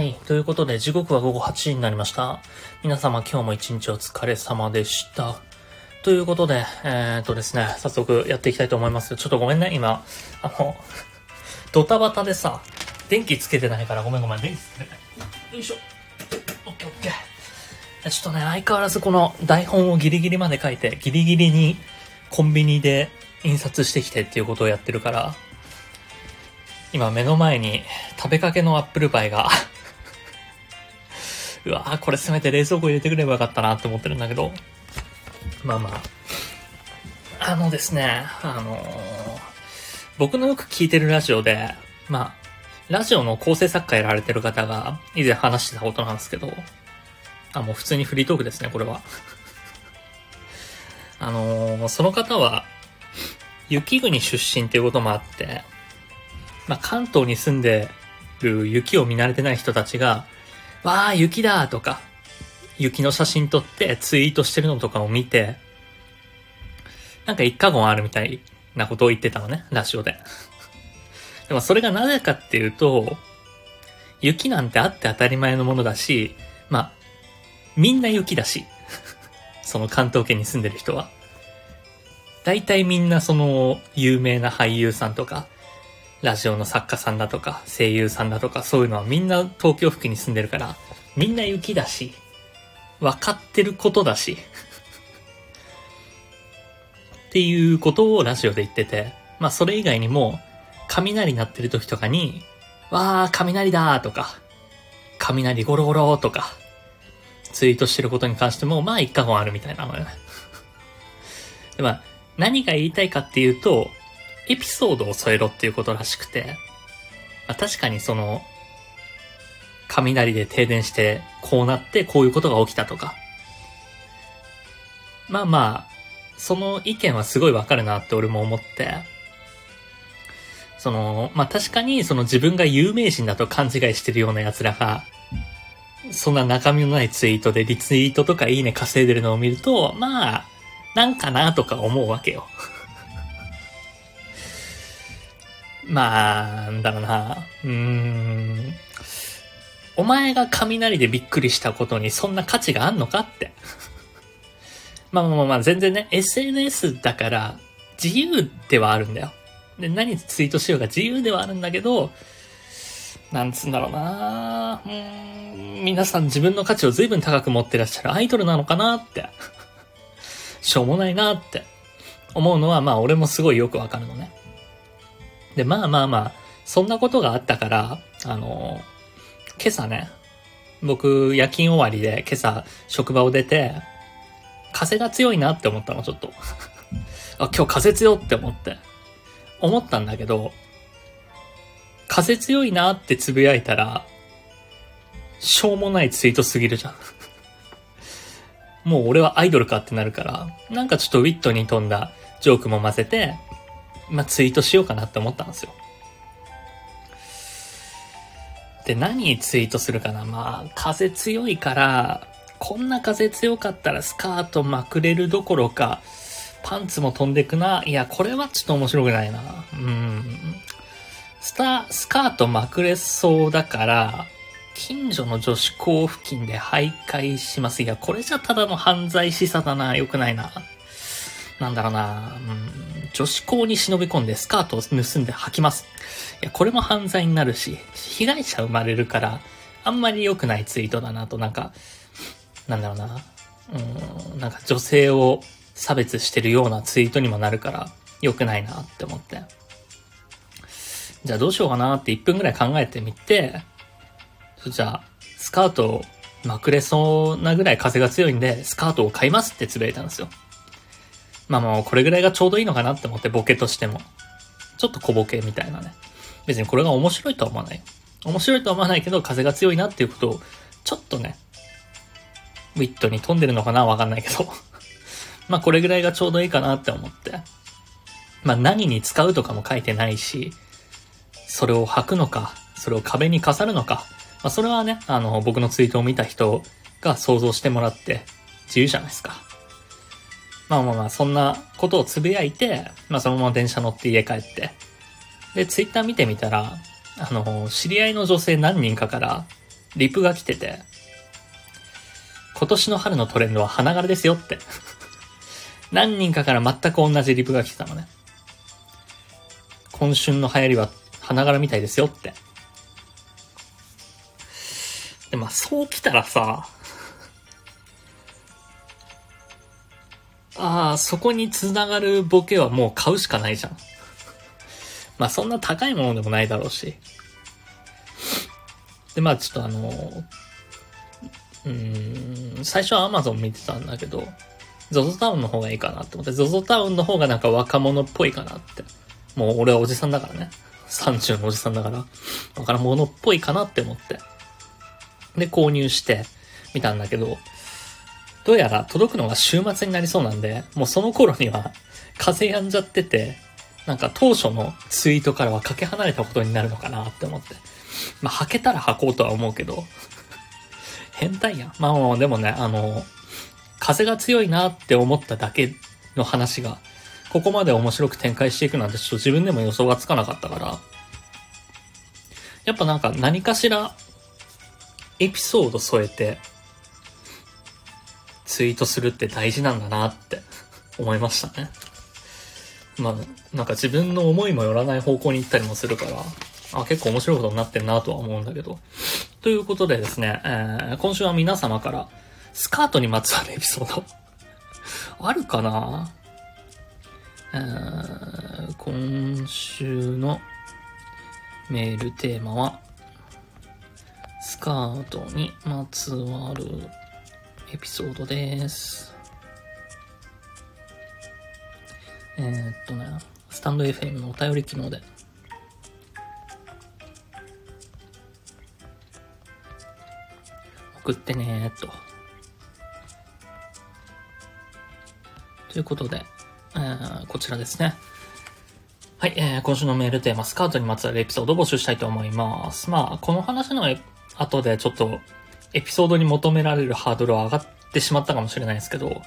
はい。ということで、時刻は午後8時になりました。皆様今日も一日お疲れ様でした。ということで、えー、っとですね、早速やっていきたいと思います。ちょっとごめんね、今、あの、ドタバタでさ、電気つけてないからごめんごめん、電気つけてない。よいしょ。オッケーオッケー。ちょっとね、相変わらずこの台本をギリギリまで書いて、ギリギリにコンビニで印刷してきてっていうことをやってるから、今目の前に食べかけのアップルパイがうわーこれせめて冷蔵庫入れてくればよかったなって思ってるんだけど、まあまあ。あのですね、あのー僕のよく聞いてるラジオで、まあ、ラジオの構成作家やられてる方が以前話してたことなんですけど、あ、もう普通にフリートークですね、これは。あのーその方は、雪国出身っていうこともあって、まあ、関東に住んでる雪を見慣れてない人たちが、わー、雪だとか、雪の写真撮ってツイートしてるのとかを見て、なんか一過言あるみたいなことを言ってたのね、ラジオで。でもそれがなぜかっていうと、雪なんてあって当たり前のものだし、まあ、みんな雪だし、その関東圏に住んでる人は。大体みんなその有名な俳優さんとか、ラジオの作家さんだとか、声優さんだとか、そういうのはみんな東京付近に住んでるから、みんな雪だし、分かってることだし。っていうことをラジオで言ってて、まあそれ以外にも、雷鳴ってる時とかに、わー、雷だーとか、雷ゴロゴロとか、ツイートしてることに関しても、まあ一過言あるみたいなのよね。で、まあ、何が言いたいかっていうと、エピソードを添えろっていうことらしくて、まあ、確かにその、雷で停電して、こうなって、こういうことが起きたとか。まあまあ、その意見はすごいわかるなって俺も思って、その、まあ確かにその自分が有名人だと勘違いしてるような奴らが、そんな中身のないツイートでリツイートとかいいね稼いでるのを見ると、まあ、なんかなとか思うわけよ。まあ、なんだろうな。うーん。お前が雷でびっくりしたことにそんな価値があんのかって。まあまあまあ全然ね、SNS だから自由ではあるんだよ。で、何ツイートしようが自由ではあるんだけど、なんつうんだろうなうん、皆さん自分の価値を随分高く持ってらっしゃるアイドルなのかなって。しょうもないなって思うのは、まあ俺もすごいよくわかるのね。で、まあまあまあ、そんなことがあったから、あの、今朝ね、僕夜勤終わりで今朝職場を出て、風が強いなって思ったの、ちょっと。あ、今日風強って思って。思ったんだけど、風強いなってつぶやいたら、しょうもないツイートすぎるじゃん。もう俺はアイドルかってなるから、なんかちょっとウィットに富んだジョークも混ぜて、まあ、ツイートしようかなって思ったんですよ。で、何ツイートするかな？まあ、風強いから、こんな風強かったらスカートまくれるどころか、パンツも飛んでくな。いや、これはちょっと面白くないな。うん。スタ、スカートまくれそうだから、近所の女子校付近で徘徊します。いや、これじゃただの犯罪示唆だな。よくないな。なんだろうな。うん、女子校に忍び込んでスカートを盗んで履きます。いや、これも犯罪になるし、被害者生まれるから、あんまり良くないツイートだなと、なんか、なんだろうな。うん、なんか女性を差別してるようなツイートにもなるから、良くないなって思って。じゃあどうしようかなって1分くらい考えてみて、じゃあ、スカートをまくれそうなぐらい風が強いんで、スカートを買いますってつぶやいたんですよ。まあまあ、これぐらいがちょうどいいのかなって思って、ボケとしても。ちょっと小ボケみたいなね。別にこれが面白いとは思わない。面白いとは思わないけど、風が強いなっていうことを、ちょっとね、ウィットに飛んでるのかなわかんないけど まあこれぐらいがちょうどいいかなって思って。まあ何に使うとかも書いてないし、それを履くのか、それを壁に飾るのか、まあそれはね、あの、僕のツイートを見た人が想像してもらって自由じゃないですか。まあまあまあ、そんなことをつぶやいて、まあそのまま電車乗って家帰って。で、ツイッター見てみたら、あの、知り合いの女性何人かからリプが来てて、今年の春のトレンドは花柄ですよって 何人かから全く同じリプが来てたのね。今春の流行りは花柄みたいですよって。で、まあ、そう来たらさ、ああ、そこに繋がるボケはもう買うしかないじゃん。まあ、そんな高いものでもないだろうし。で、まあ、ちょっとあの、うん、最初は Amazon 見てたんだけど、ZOZO タウンの方がいいかなって思って、ZOZO タウンの方がなんか若者っぽいかなって。もう俺はおじさんだからね。30のおじさんだから、若者っぽいかなって思って。で、購入してみたんだけど、どうやら届くのが週末になりそうなんで、もうその頃には風止んじゃってて、なんか当初のツイートからはかけ離れたことになるのかなって思って。まあ、履けたら履こうとは思うけど、変態やん。まあまあ、でもね、あの、風が強いなって思っただけの話が、ここまで面白く展開していくなんてちょっと自分でも予想がつかなかったから、やっぱなんか何かしらエピソード添えてツイートするって大事なんだなって思いましたね。まあ、なんか自分の思いもよらない方向に行ったりもするから、あ、結構面白いことになってるなとは思うんだけど。ということでですね、えー、今週は皆様からスカートにまつわるエピソードあるかな？えー、今週のメールテーマは、スカートにまつわるエピソードです。えー、っとね、スタンド FM のお便り機能で送ってねーと。ということで、えー、こちらですね。はい、えー、今週のメールテーマ、スカートにまつわるエピソードを募集したいと思います。まあ、この話の後でちょっと、エピソードに求められるハードルは上がってしまったかもしれないですけど、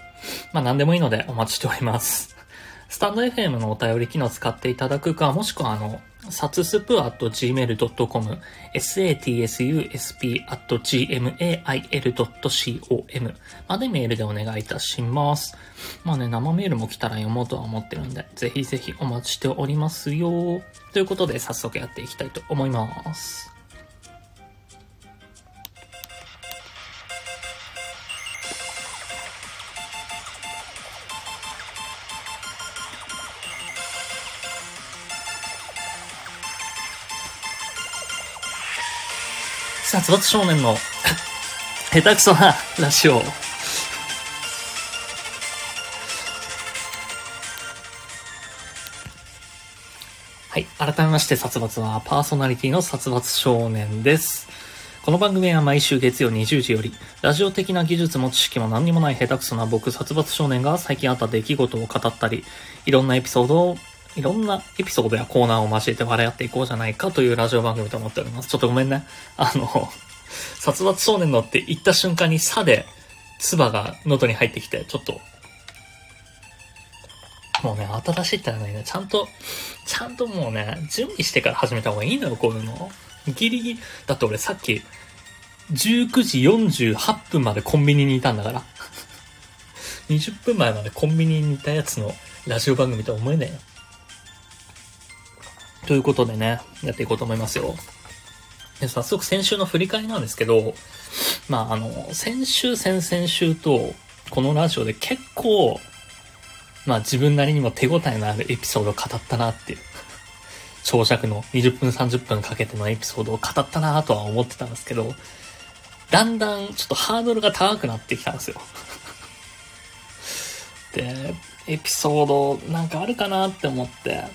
まあ何でもいいのでお待ちしております。スタンド FM のお便り機能を使っていただくか、もしくはあの、サツスプ at gmail.com、satsusp.gmail.com までメールでお願いいたします。まあね、生メールも来たら読もうとは思ってるんで、ぜひぜひお待ちしておりますよ。ということで、早速やっていきたいと思います。殺伐少年の 下手くそなラジオ。はい。改めまして、殺伐はパーソナリティの殺伐少年です。この番組は毎週月曜20時より、ラジオ的な技術も知識も何にもない下手くそな僕、殺伐少年が最近あった出来事を語ったり、いろんなエピソードをいろんなエピソードやコーナーを交えて笑い合っていこうじゃないかというラジオ番組と思っております。ちょっとごめんね。あの、殺伐少年のって言った瞬間にさで、唾が喉に入ってきて、ちょっと、もうね、新しいってのはね、ちゃんと、ちゃんともうね、準備してから始めた方がいいのよ、こういうの。ギリギリ、だって俺さっき、19時48分までコンビニにいたんだから。20分前までコンビニにいたやつのラジオ番組とは思えねえよ。ということでね、やっていこうと思いますよ。で早速先週の振り返りなんですけど、まあ、あの、先週、先々週と、このラジオで結構、まあ自分なりにも手応えのあるエピソードを語ったなっていう。長尺の20分30分かけてのエピソードを語ったなとは思ってたんですけど、だんだんちょっとハードルが高くなってきたんですよ。で、エピソードなんかあるかなって思って、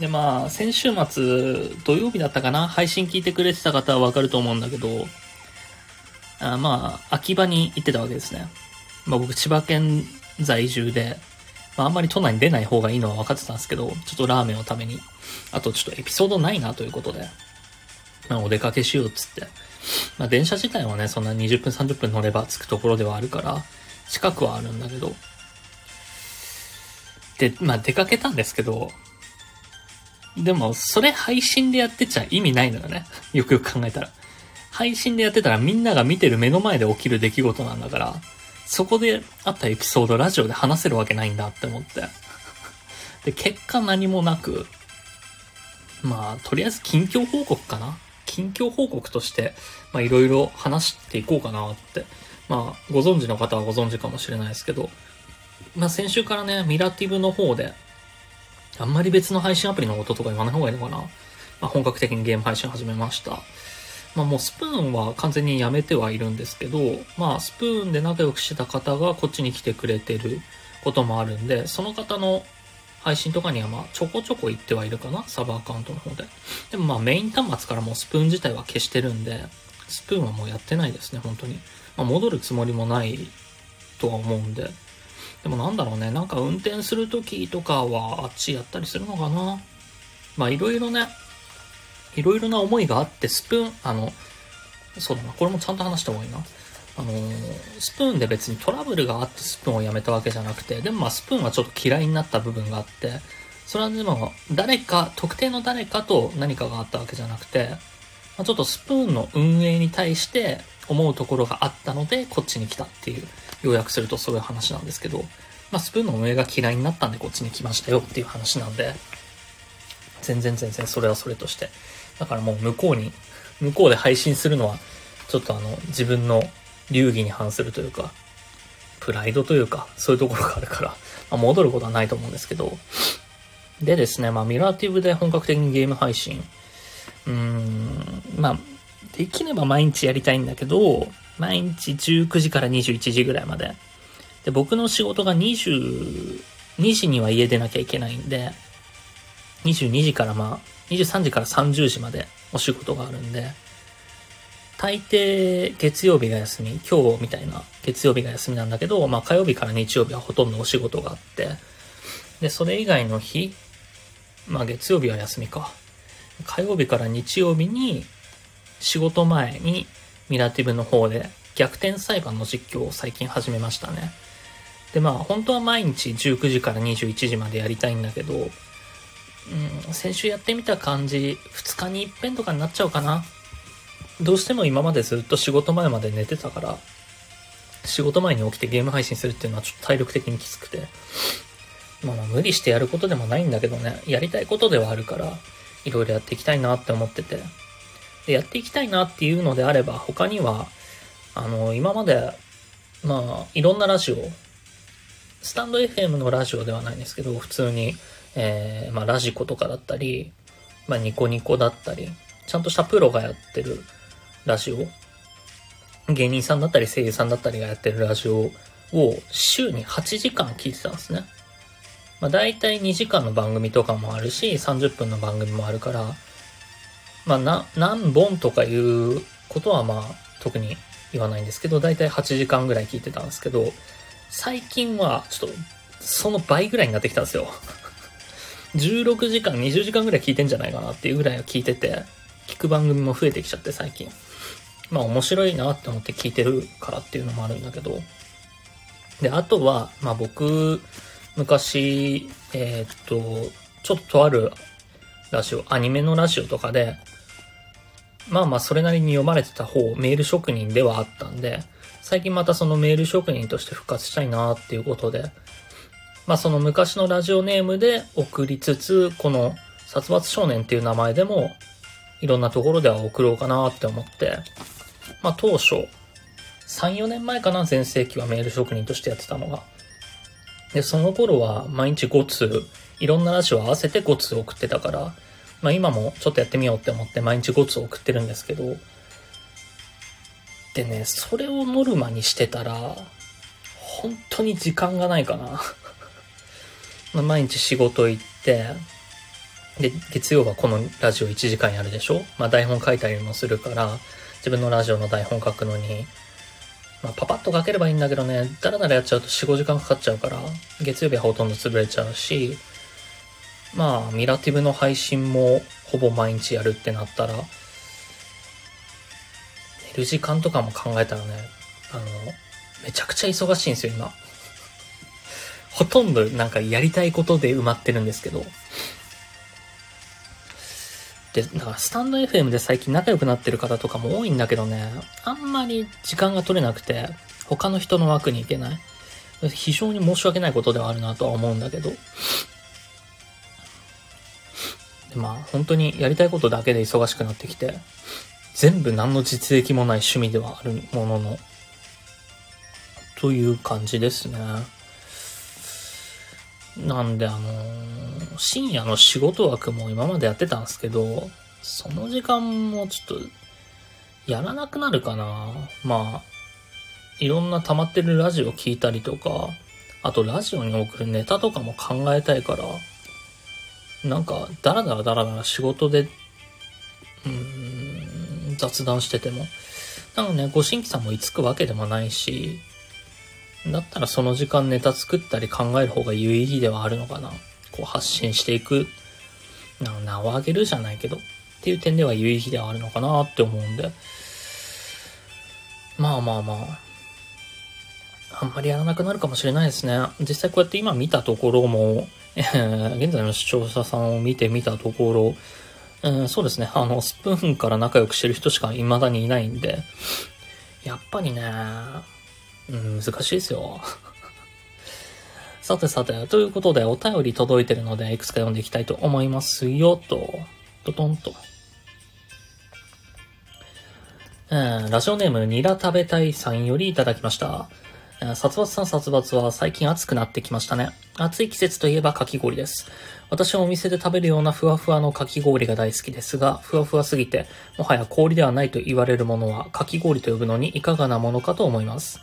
で、まあ、先週末、土曜日だったかな配信聞いてくれてた方はわかると思うんだけど、あまあ、秋葉に行ってたわけですね。まあ僕、千葉県在住で、まああんまり都内に出ない方がいいのは分かってたんですけど、ちょっとラーメンをために、あとちょっとエピソードないなということで、まあお出かけしようっつって。まあ電車自体はね、そんな20分30分乗れば着くところではあるから、近くはあるんだけど、で、まあ出かけたんですけど、でも、それ配信でやってちゃ意味ないのよね。よくよく考えたら。配信でやってたらみんなが見てる目の前で起きる出来事なんだから、そこであったエピソードラジオで話せるわけないんだって思って。で、結果何もなく、まあ、とりあえず近況報告かな近況報告として、まあいろいろ話していこうかなって。まあ、ご存知の方はご存知かもしれないですけど、まあ先週からね、ミラティブの方で、あんまり別の配信アプリのこととか言わない方がいいのかな。まあ、本格的にゲーム配信始めました。まあもうスプーンは完全にやめてはいるんですけど、まあスプーンで仲良くしてた方がこっちに来てくれてることもあるんで、その方の配信とかにはまあちょこちょこ行ってはいるかな、サーバーアカウントの方で。でもまあメイン端末からもうスプーン自体は消してるんで、スプーンはもうやってないですね、本当に。まあ戻るつもりもないとは思うんで、でもなんだろうね、なんか運転するときとかはあっちやったりするのかな。まあいろいろね、いろいろな思いがあってスプーン、あの、そうだな、これもちゃんと話した方がいいな。あのスプーンで別にトラブルがあってスプーンをやめたわけじゃなくて、でもまあスプーンはちょっと嫌いになった部分があって、それはでも誰か、特定の誰かと何かがあったわけじゃなくて、まあ、ちょっとスプーンの運営に対して思うところがあったので、こっちに来たっていう要約するとそういう話なんですけど、まあ、スプーンの運営が嫌いになったんでこっちに来ましたよっていう話なんで、全然全然それはそれとして。だからもう向こうに、向こうで配信するのは、ちょっとあの、自分の流儀に反するというか、プライドというか、そういうところがあるから、まあ、戻ることはないと思うんですけど、でですね、まあ、ミラーティブで本格的にゲーム配信。うーん、まあ、できれば毎日やりたいんだけど、毎日19時から21時ぐらいまで。で、僕の仕事が22時には家出なきゃいけないんで、22時からまあ、23時から30時までお仕事があるんで、大抵月曜日が休み、今日みたいな月曜日が休みなんだけど、まあ火曜日から日曜日はほとんどお仕事があって、で、それ以外の日、まあ月曜日は休みか。火曜日から日曜日に仕事前にミラティブの方で逆転裁判の実況を最近始めましたね。で、まあ本当は毎日19時から21時までやりたいんだけど、うん、先週やってみた感じ、2日に一遍とかになっちゃうかな。どうしても今までずっと仕事前まで寝てたから、仕事前に起きてゲーム配信するっていうのはちょっと体力的にきつくて、まあまあ無理してやることでもないんだけどね、やりたいことではあるから、いろいろやっていきたいなって思ってて。で、やっていきたいなっていうのであれば、他には、あの、今まで、まあ、いろんなラジオ、スタンド FM のラジオではないんですけど、普通に、えー、まあ、ラジコとかだったり、まあ、ニコニコだったり、ちゃんとしたプロがやってるラジオ、芸人さんだったり声優さんだったりがやってるラジオを週に8時間聞いてたんですね。まあ、大体2時間の番組とかもあるし、30分の番組もあるから、まあ、な、何本とかいうことはまあ、特に言わないんですけど、大体8時間ぐらい聞いてたんですけど、最近は、ちょっと、その倍ぐらいになってきたんですよ。16時間、20時間ぐらい聞いてんじゃないかなっていうぐらいは聞いてて、聞く番組も増えてきちゃって最近。まあ面白いなって思って聞いてるからっていうのもあるんだけど。で、あとは、まあ僕、昔、えー、っと、ちょっととあるラジオ、アニメのラジオとかで、まあまあそれなりに読まれてた方、メール職人ではあったんで、最近またそのメール職人として復活したいなっていうことで、まあその昔のラジオネームで送りつつ、この殺伐少年っていう名前でも、いろんなところでは送ろうかなって思って、まあ当初、3、4年前かな、全盛期はメール職人としてやってたのが。で、その頃は毎日5通、いろんなラジオ合わせて5通送ってたから、まあ今もちょっとやってみようって思って毎日5通送ってるんですけど、でね、それをノルマにしてたら、本当に時間がないかな。まあ毎日仕事行って、で、月曜はこのラジオ1時間やるでしょ？まあ台本書いたりもするから、自分のラジオの台本書くのに、まあパパッと書ければいいんだけどね、だらだらやっちゃうと4、5時間かかっちゃうから、月曜日はほとんど潰れちゃうし、まあ、ミラティブの配信もほぼ毎日やるってなったら、寝る時間とかも考えたらね、あの、めちゃくちゃ忙しいんですよ、今。ほとんどなんかやりたいことで埋まってるんですけど。で、だかスタンド FM で最近仲良くなってる方とかも多いんだけどね、あんまり時間が取れなくて、他の人の枠に行けない。非常に申し訳ないことではあるなとは思うんだけど。まあ、本当にやりたいことだけで忙しくなってきて、全部何の実益もない趣味ではあるものの、という感じですね。なんであのー、深夜の仕事枠も今までやってたんですけど、その時間もちょっと、やらなくなるかな。まあ、いろんな溜まってるラジオ聞いたりとか、あとラジオに送るネタとかも考えたいから、なんか、だらだらだらだら仕事で、うん、雑談してても。なのね、ご新規さんも居つくわけでもないし、だったらその時間ネタ作ったり考える方が有意義ではあるのかな。こう発信していく、名を上げるじゃないけど、っていう点では有意義ではあるのかなって思うんで。まあまあまあ。あんまりやらなくなるかもしれないですね。実際こうやって今見たところも、現在の視聴者さんを見てみたところ、えー、そうですね、あの、スプーンから仲良くしてる人しか未だにいないんで、やっぱりね、うん、難しいですよ。さてさて、ということでお便り届いてるので、いくつか読んでいきたいと思いますよ、と。トトンと。えー、ラジオネーム、ニラ食べたいさんよりいただきました。殺伐さん殺伐は最近暑くなってきましたね。暑い季節といえばかき氷です。私はお店で食べるようなふわふわのかき氷が大好きですが、ふわふわすぎて、もはや氷ではないと言われるものはかき氷と呼ぶのにいかがなものかと思います。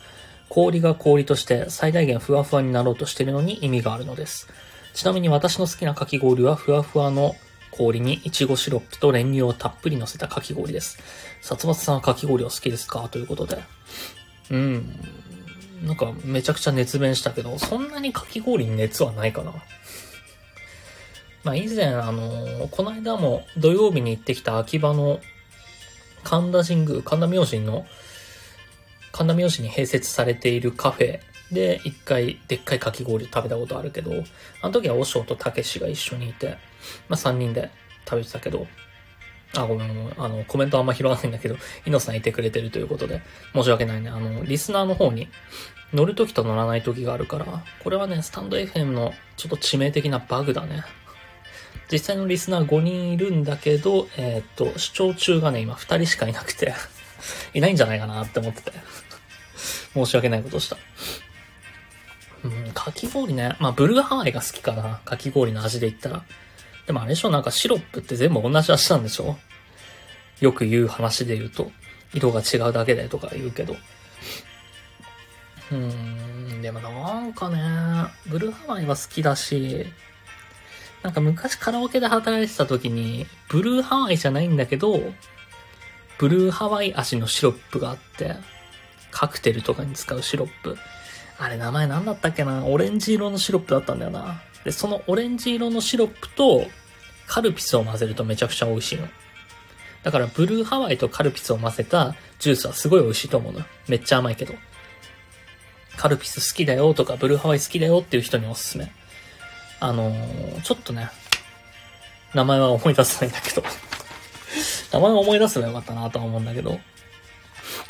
氷が氷として最大限ふわふわになろうとしているのに意味があるのです。ちなみに私の好きなかき氷はふわふわの氷にいちごシロップと練乳をたっぷり乗せたかき氷です。殺伐さんはかき氷お好きですか？ということで。うん。なんかめちゃくちゃ熱弁したけど、そんなにかき氷に熱はないかな。まあ以前、あのこの間も土曜日に行ってきた秋葉の神田神宮、神田明神の、神田明神に併設されているカフェで一回でっかいかき氷食べたことあるけど、あの時は和尚とたけしが一緒にいて、まあ3人で食べてたけど、あ、ごめんごめん。あの、コメントあんま拾わないんだけど、イノさんいてくれてるということで、申し訳ないね。あの、リスナーの方に乗るときと乗らないときがあるから、これはね、スタンド FM のちょっと致命的なバグだね。実際のリスナー5人いるんだけど、えー、っと、視聴中がね、今2人しかいなくていないんじゃないかなって思ってて申し訳ないことした。うん、かき氷ね。まあ、ブルーハワイが好きかな。かき氷の味で言ったら。でもあれでしょなんかシロップって全部同じ味なんでしょよく言う話で言うと、色が違うだけでとか言うけど。うん、でもなんかね、ブルーハワイは好きだし、なんか昔カラオケで働いてた時に、ブルーハワイじゃないんだけど、ブルーハワイ味のシロップがあって、カクテルとかに使うシロップ。あれ名前なんだったっけな？オレンジ色のシロップだったんだよな。で、そのオレンジ色のシロップとカルピスを混ぜるとめちゃくちゃ美味しいの。だからブルーハワイとカルピスを混ぜたジュースはすごい美味しいと思うの。めっちゃ甘いけど。カルピス好きだよとかブルーハワイ好きだよっていう人におすすめ。あのー、ちょっとね、名前は思い出せないんだけど 名前を思い出せばよかったなとは思うんだけど。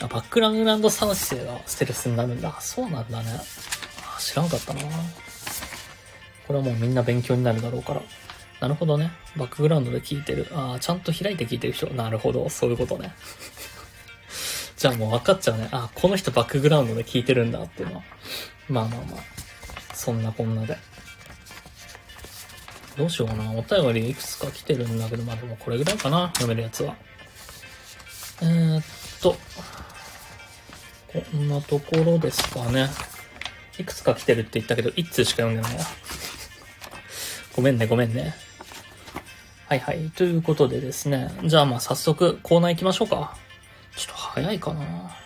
あ、バックラグランド三世がステルスになるんだ。そうなんだね。知らんかったな。これはもうみんな勉強になるだろうから。なるほどね。バックグラウンドで聞いてる。ああ、ちゃんと開いて聞いてる人。なるほど。そういうことね。じゃあもう分かっちゃうね。あ、この人バックグラウンドで聞いてるんだっていうのは。まあまあまあ。そんなこんなで。どうしようかな。お便りいくつか来てるんだけど、まあでもこれぐらいかな。読めるやつは。えー、っと。こんなところですかね。いくつか来てるって言ったけど、1通しか読んでないわ。ごめんね、ごめんね。はいはい。ということでですね。じゃあまあ早速コーナー行きましょうか。ちょっと早いかな。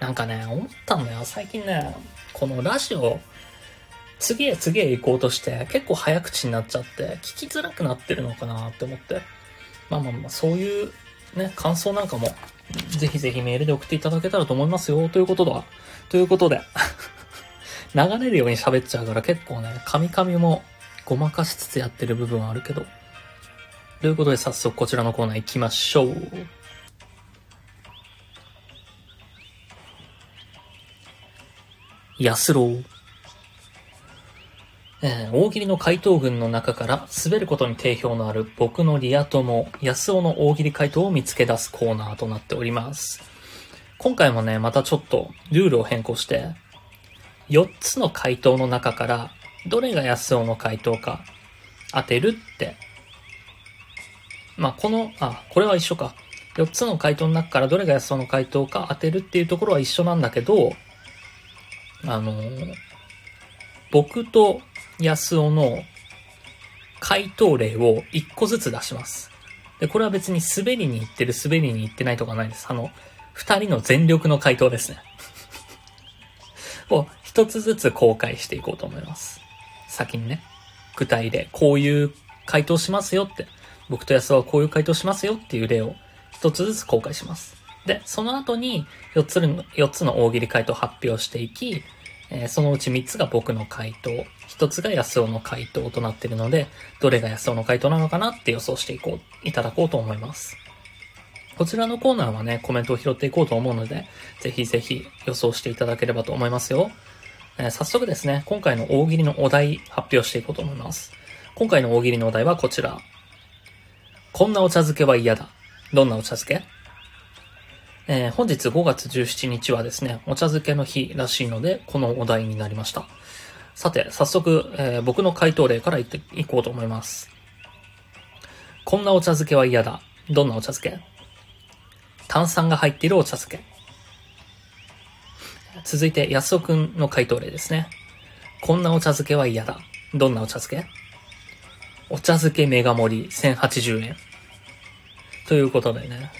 なんかね、思ったんだよ。最近ね、このラジオ、次へ次へ行こうとして結構早口になっちゃって聞きづらくなってるのかなって思って。まあまあまあ、そういうね、感想なんかもぜひぜひメールで送っていただけたらと思いますよ。ということだ。ということで 流れるように喋っちゃうから結構ね、カミカミもごまかしつつやってる部分はあるけど。ということで早速こちらのコーナー行きましょう。安郎。えー、大喜利の回答群の中から滑ることに定評のある僕のリア友、安尾の大喜利回答を見つけ出すコーナーとなっております。今回もね、またちょっとルールを変更して、4つの回答の中から、どれが安尾の回答か当てるって。まあ、この、あ、これは一緒か。4つの回答の中からどれが安尾の回答か当てるっていうところは一緒なんだけど、あの、僕と安尾の回答例を1個ずつ出します。で、これは別に滑りに行ってる、滑りに行ってないとかないです。あの、2人の全力の回答ですね。を1つずつ公開していこうと思います。先にね、具体でこういう回答しますよって、僕と安尾はこういう回答しますよっていう例を1つずつ公開します。で、その後に4つの、4つの大喜利回答を発表していき、えー、そのうち3つが僕の回答、1つが安尾の回答となっているので、どれが安尾の回答なのかなって予想していこう、いただこうと思います。こちらのコーナーはね、コメントを拾っていこうと思うので、ぜひぜひ予想していただければと思いますよ。えー、早速ですね、今回の大喜利のお題発表していこうと思います。今回の大喜利のお題はこちら。こんなお茶漬けは嫌だ。どんなお茶漬け？えー、本日5月17日はですね、お茶漬けの日らしいので、このお題になりました。さて、早速、えー、僕の回答例から言っていこうと思います。こんなお茶漬けは嫌だ。どんなお茶漬け？炭酸が入っているお茶漬け。続いて、安尾くんの回答例ですね。こんなお茶漬けは嫌だ。どんなお茶漬け？お茶漬けメガ盛り1080円。ということでね。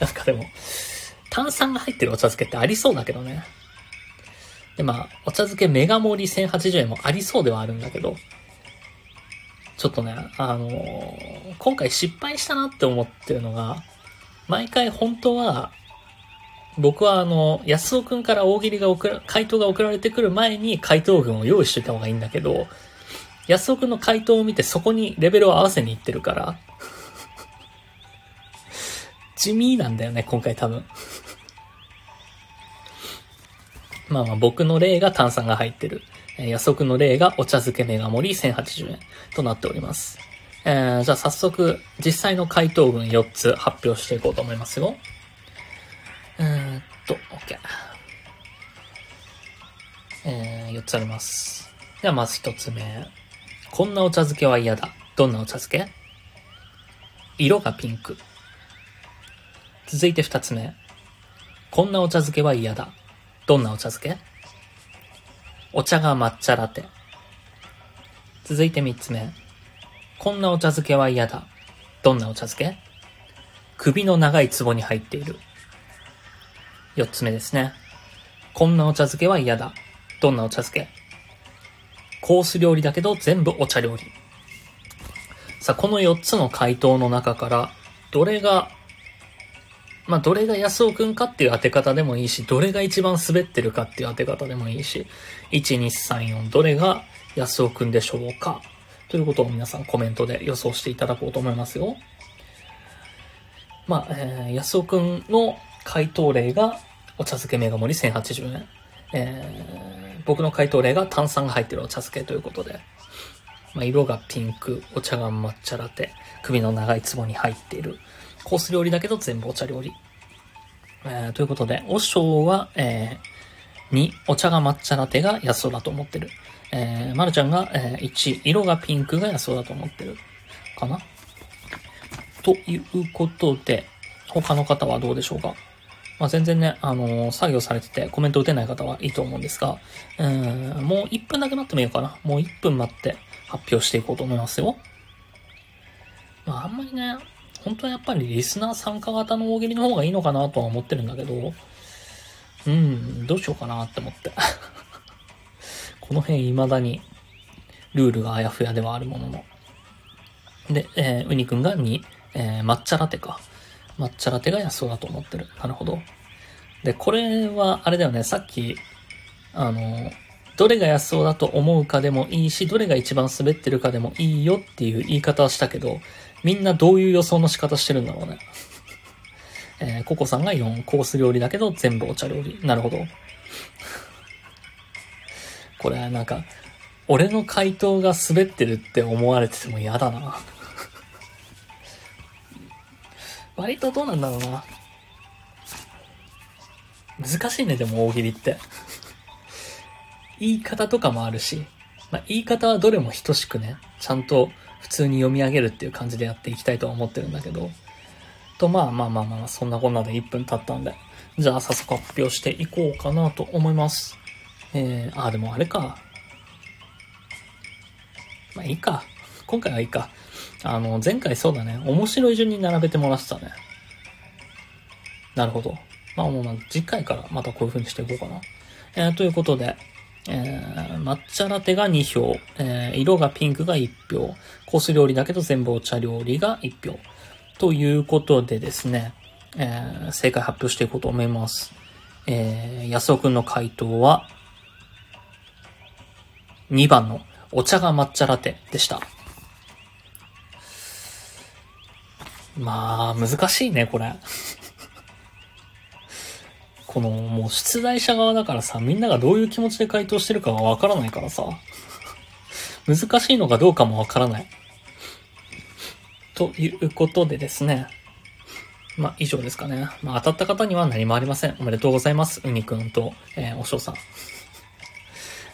なんかでも、炭酸が入ってるお茶漬けってありそうだけどね。で、まあ、お茶漬けメガ盛り1080円もありそうではあるんだけど、ちょっとね、あのー、今回失敗したなって思ってるのが、毎回本当は、僕はあの、安尾くんから大喜利が送ら、回答が送られてくる前に回答群を用意しといた方がいいんだけど、安尾くんの回答を見てそこにレベルを合わせにいってるから、地味なんだよね、今回多分。まあまあ僕の例が炭酸が入ってる。えー、安尾くんの例がお茶漬けメガ盛り1080円となっております。えー、じゃあ早速実際の回答文4つ発表していこうと思いますよ。えー、っと、OK。えー、4つあります。ではまず1つ目。こんなお茶漬けは嫌だ。どんなお茶漬け？色がピンク。続いて2つ目。こんなお茶漬けは嫌だ。どんなお茶漬け？お茶が抹茶ラテ。続いて3つ目。こんなお茶漬けは嫌だ。どんなお茶漬け？首の長い壺に入っている。4つ目ですね。こんなお茶漬けは嫌だ。どんなお茶漬け？コース料理だけど全部お茶料理。さあ、この4つの回答の中から、どれが、まあ、どれが安尾くんかっていう当て方でもいいし、どれが一番滑ってるかっていう当て方でもいいし、1、2、3、4、どれが安尾くんでしょうかということを皆さんコメントで予想していただこうと思いますよ。まあ、えー、安尾くんの回答例がお茶漬けメガ盛り1080円。えー僕の回答例が炭酸が入ってるお茶漬けということで、まあ、色がピンク、お茶が抹茶ラテ、首の長い壺に入っている、コース料理だけど全部お茶料理。えー、ということで、お章は、えー、2、お茶が抹茶ラテが安尾だと思ってる。えー、まるちゃんが、えー、1、色がピンクが安尾だと思ってる。かなということで、他の方はどうでしょうかまあ、全然ね、あのー、作業されててコメント打てない方はいいと思うんですが、うん、もう1分だけ待ってもいいかな。もう1分待って発表していこうと思いますよ。まあ、あんまりね、本当はやっぱりリスナー参加型の大喜利の方がいいのかなとは思ってるんだけど、うん、どうしようかなって思って。この辺未だにルールがあやふやではあるものの。で、えー、ウニくんが2、えー、抹茶ラテか。抹茶ラテが安そうだと思ってる。なるほど。で、これは、あれだよね、さっき、あの、どれが安そうだと思うかでもいいし、どれが一番滑ってるかでもいいよっていう言い方はしたけど、みんなどういう予想の仕方してるんだろうね。えー、ココさんが4、コース料理だけど全部お茶料理。なるほど。これはなんか、俺の回答が滑ってるって思われてても嫌だな。割とどうなんだろうな。難しいね、でも大喜利って。言い方とかもあるし、まあ、言い方はどれも等しくね、ちゃんと通に読み上げるっていう感じでやっていきたいとは思ってるんだけど、と、まあまあまあまあ、そんなこんなで1分経ったんで、じゃあ早速発表していこうかなと思います。えー、あ、でもあれか。まあいいか。今回はいいか。あの、前回そうだね。面白い順に並べてもらってたね。なるほど。まあもう次回からまたこういう風にしていこうかな。えー、ということで、えー、抹茶ラテが2票、えー、色がピンクが1票、コース料理だけど全部お茶料理が1票。ということでですね、えー、正解発表していこうと思います。えー、安尾くんの回答は、2番のお茶が抹茶ラテでした。まあ、難しいね、これ。この、もう出題者側だからさ、みんながどういう気持ちで回答してるかがわからないからさ、難しいのかどうかもわからない。ということでですね、まあ、以上ですかね。まあ、当たった方には何もありません。おめでとうございます。うにくんと、えー、おしょうさん。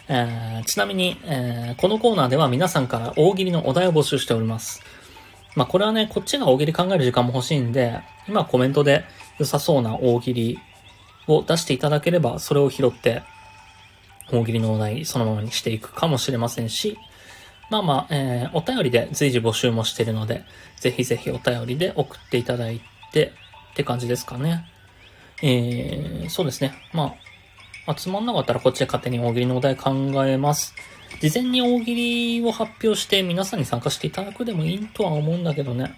えー、ちなみに、えー、このコーナーでは皆さんから大喜利のお題を募集しております。まあ、これはね、こっちが大喜利考える時間も欲しいんで、今コメントで良さそうな大喜利を出していただければ、それを拾って、大喜利のお題そのままにしていくかもしれませんし、まあまあ、えー、お便りで随時募集もしてるので、ぜひぜひお便りで送っていただいて、って感じですかね。えー、そうですね。まあ、まあ、つまんなかったらこっちで勝手に大喜利のお題考えます。事前に大喜利を発表して皆さんに参加していただくでもいいとは思うんだけどね。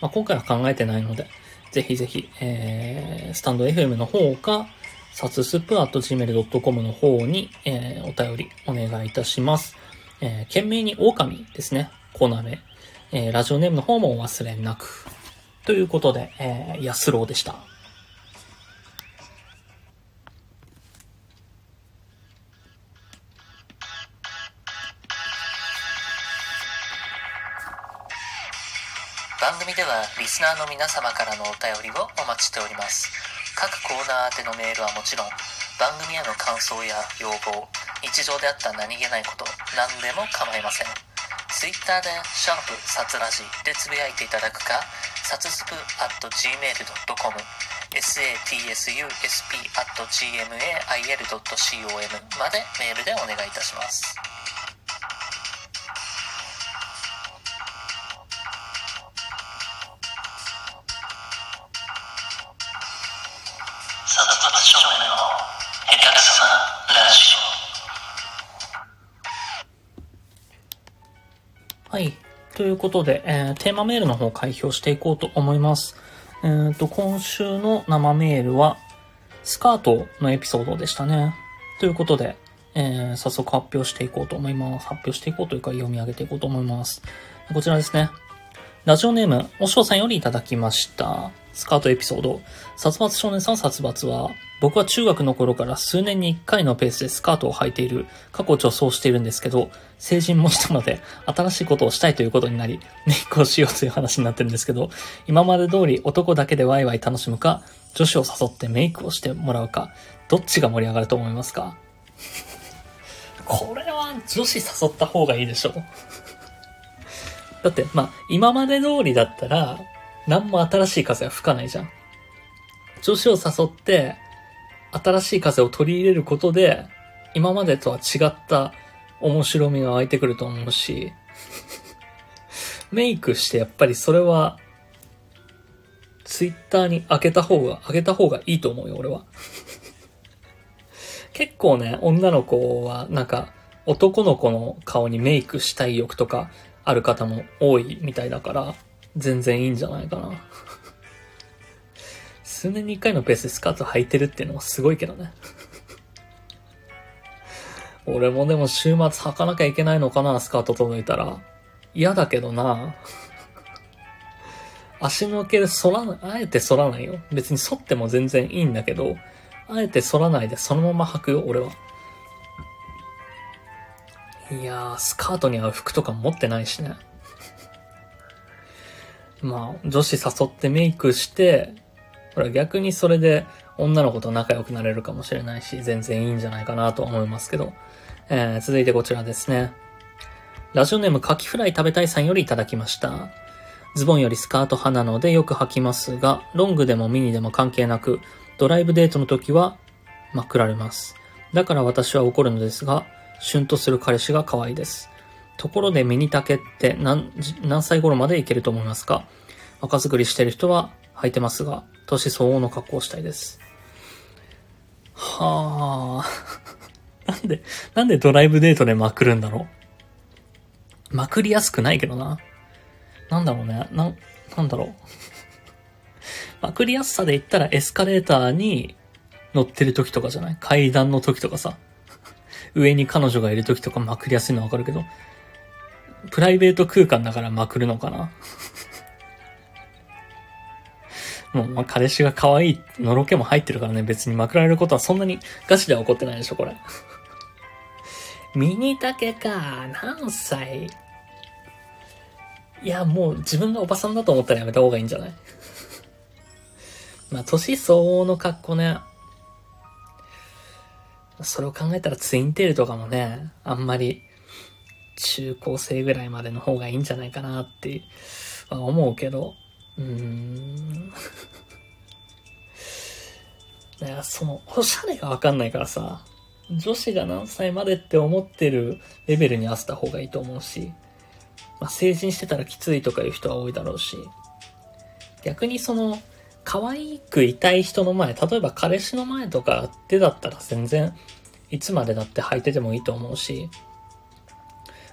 まあ、今回は考えてないので、ぜひぜひ、えー、スタンド FM の方か、サツスプアット gmail.com の方に、えー、お便りお願いいたします。えー、懸命に狼ですね。コナー名。えー、ラジオネームの方もお忘れなく。ということで、えー、安郎でした。番組ではリスナーの皆様からのお便りをお待ちしております。各コーナー宛てのメールはもちろん、番組への感想や要望、日常であった何気ないこと、何でも構いません。Twitter で、シャープサツラジでつぶやいていただくか、サツスプ at gmail.com、satsusp at gmail.com までメールでお願いいたします。ということで、えー、テーマメールの方を開票していこうと思います。え、ー、と、今週の生メールは、スカートのエピソードでしたね。ということで、えー、早速発表していこうと思います。発表していこうというか読み上げていこうと思います。こちらですね。ラジオネーム、おしょうさんよりいただきました。スカートエピソード。殺伐少年さん殺伐は、僕は中学の頃から数年に1回のペースでスカートを履いている過去女装しているんですけど、成人もしたので新しいことをしたいということになり、メイクをしようという話になってるんですけど、今まで通り男だけでワイワイ楽しむか、女子を誘ってメイクをしてもらうか、どっちが盛り上がると思いますか？これは女子誘った方がいいでしょ。だって、まあ、今まで通りだったら、何も新しい風は吹かないじゃん。女子を誘って、新しい風を取り入れることで、今までとは違った面白みが湧いてくると思うし、メイクしてやっぱりそれは、ツイッターに開けた方が、開けた方がいいと思うよ、俺は。結構ね、女の子は、なんか、男の子の顔にメイクしたい欲とかある方も多いみたいだから、全然いいんじゃないかな。数年に一回のペースでスカート履いてるっていうのもすごいけどね。俺もでも週末履かなきゃいけないのかな、スカート届いたら。嫌だけどな。足の毛で反らない、あえて反らないよ。別に反っても全然いいんだけど、あえて反らないでそのまま履くよ、俺は。いやー、スカートに合う服とか持ってないしね。まあ、女子誘ってメイクして、ほら逆にそれで女の子と仲良くなれるかもしれないし、全然いいんじゃないかなと思いますけど。えー、続いてこちらですね。ラジオネームカキフライ食べたいさんよりいただきました。ズボンよりスカート派なのでよく履きますが、ロングでもミニでも関係なく、ドライブデートの時はまくられます。だから私は怒るのですが、シュンとする彼氏が可愛いです。ところでミニ丈って何、何歳頃までいけると思いますか？若作りしてる人は履いてますが、年相応の格好をしたいです。はあ。なんで、なんでドライブデートでまくるんだろう？まくりやすくないけどな。なんだろうね。な、なんだろう。まくりやすさで言ったらエスカレーターに乗ってる時とかじゃない？階段の時とかさ。上に彼女がいる時とかまくりやすいのわかるけど、プライベート空間だからまくるのかなもう、まあ、彼氏が可愛いのろけも入ってるからね、別にまくられることはそんなにガチでは起こってないでしょ、これ。ミニタケか、何歳？いや、もう自分がおばさんだと思ったらやめた方がいいんじゃない？まあ、年相応の格好ね。それを考えたらツインテールとかもね、あんまり中高生ぐらいまでの方がいいんじゃないかなって思うけど、うーん。だからその、おしゃれがわかんないからさ、女子が何歳までって思ってるレベルに合わせた方がいいと思うし、まあ、成人してたらきついとかいう人は多いだろうし、逆にその、可愛くいたい人の前、例えば彼氏の前とかでだったら全然、いつまでだって履いててもいいと思うし、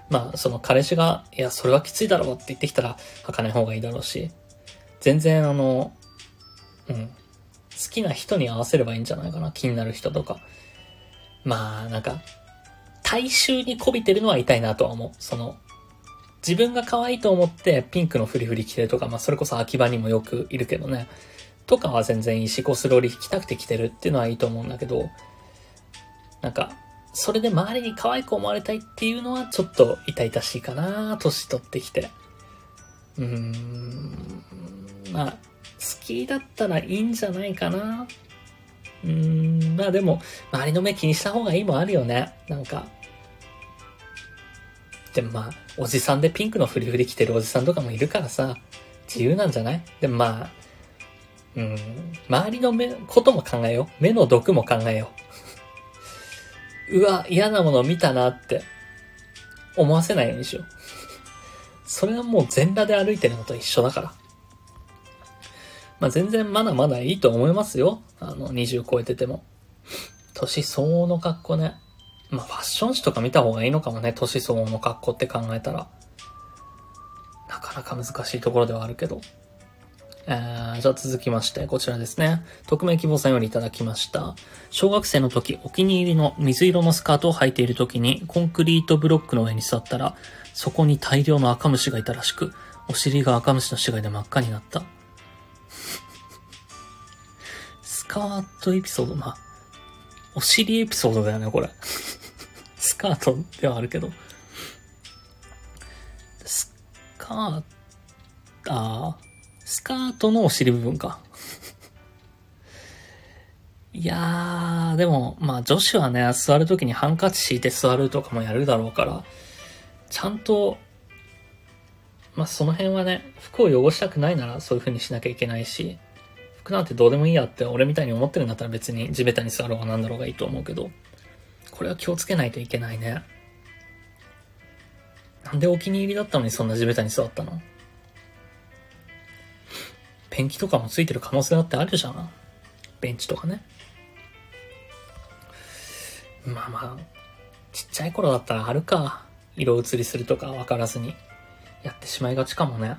まあ、その彼氏が、いや、それはきついだろうって言ってきたら履かない方がいいだろうし、全然あの、うん、好きな人に合わせればいいんじゃないかな、気になる人とか。まあ、なんか、大衆に媚びてるのは痛いなとは思う。その、自分が可愛いと思ってピンクのフリフリ着てるとか、まあそれこそ秋葉にもよくいるけどね。とかは全然いいし、ゴスロリ着たくて着てるっていうのはいいと思うんだけど、なんか、それで周りに可愛く思われたいっていうのはちょっと痛々しいかな年取ってきて。うーん、まあ、好きだったらいいんじゃないかなうーん、まあでも、周りの目気にした方がいいもあるよね。なんか。でもまあ、おじさんでピンクのフリフリ着てるおじさんとかもいるからさ、自由なんじゃない？でもまあ、うん、周りの目、ことも考えよう。目の毒も考えよう。うわ、嫌なもの見たなって思わせないようにしよう。それはもう全裸で歩いてるのと一緒だから。まあ全然まだまだいいと思いますよ。あの、20超えてても。年相応の格好ね。まあファッション誌とか見た方がいいのかもね。年相応の格好って考えたら。なかなか難しいところではあるけど。えー、じゃあ続きまして、こちらですね。匿名希望さんよりいただきました。小学生の時、お気に入りの水色のスカートを履いている時に、コンクリートブロックの上に座ったら、そこに大量の赤虫がいたらしく、お尻が赤虫の死骸で真っ赤になった。スカートエピソード、まあ、お尻エピソードだよね、これ。スカートではあるけど。スカート、あ、スカートのお尻部分か。いやー、でも、まあ女子はね、座るときにハンカチ敷いて座るとかもやるだろうから、ちゃんと、まあその辺はね、服を汚したくないならそういう風にしなきゃいけないし、服なんてどうでもいいやって俺みたいに思ってるんだったら別に地べたに座ろうがなんだろうがいいと思うけど、これは気をつけないといけないね。なんでお気に入りだったのにそんな地べたに座ったの？ペンキとかもついてる可能性だってあるじゃん。ベンチとかね。まあまあ、ちっちゃい頃だったらあるか。色移りするとか分からずにやってしまいがちかもね。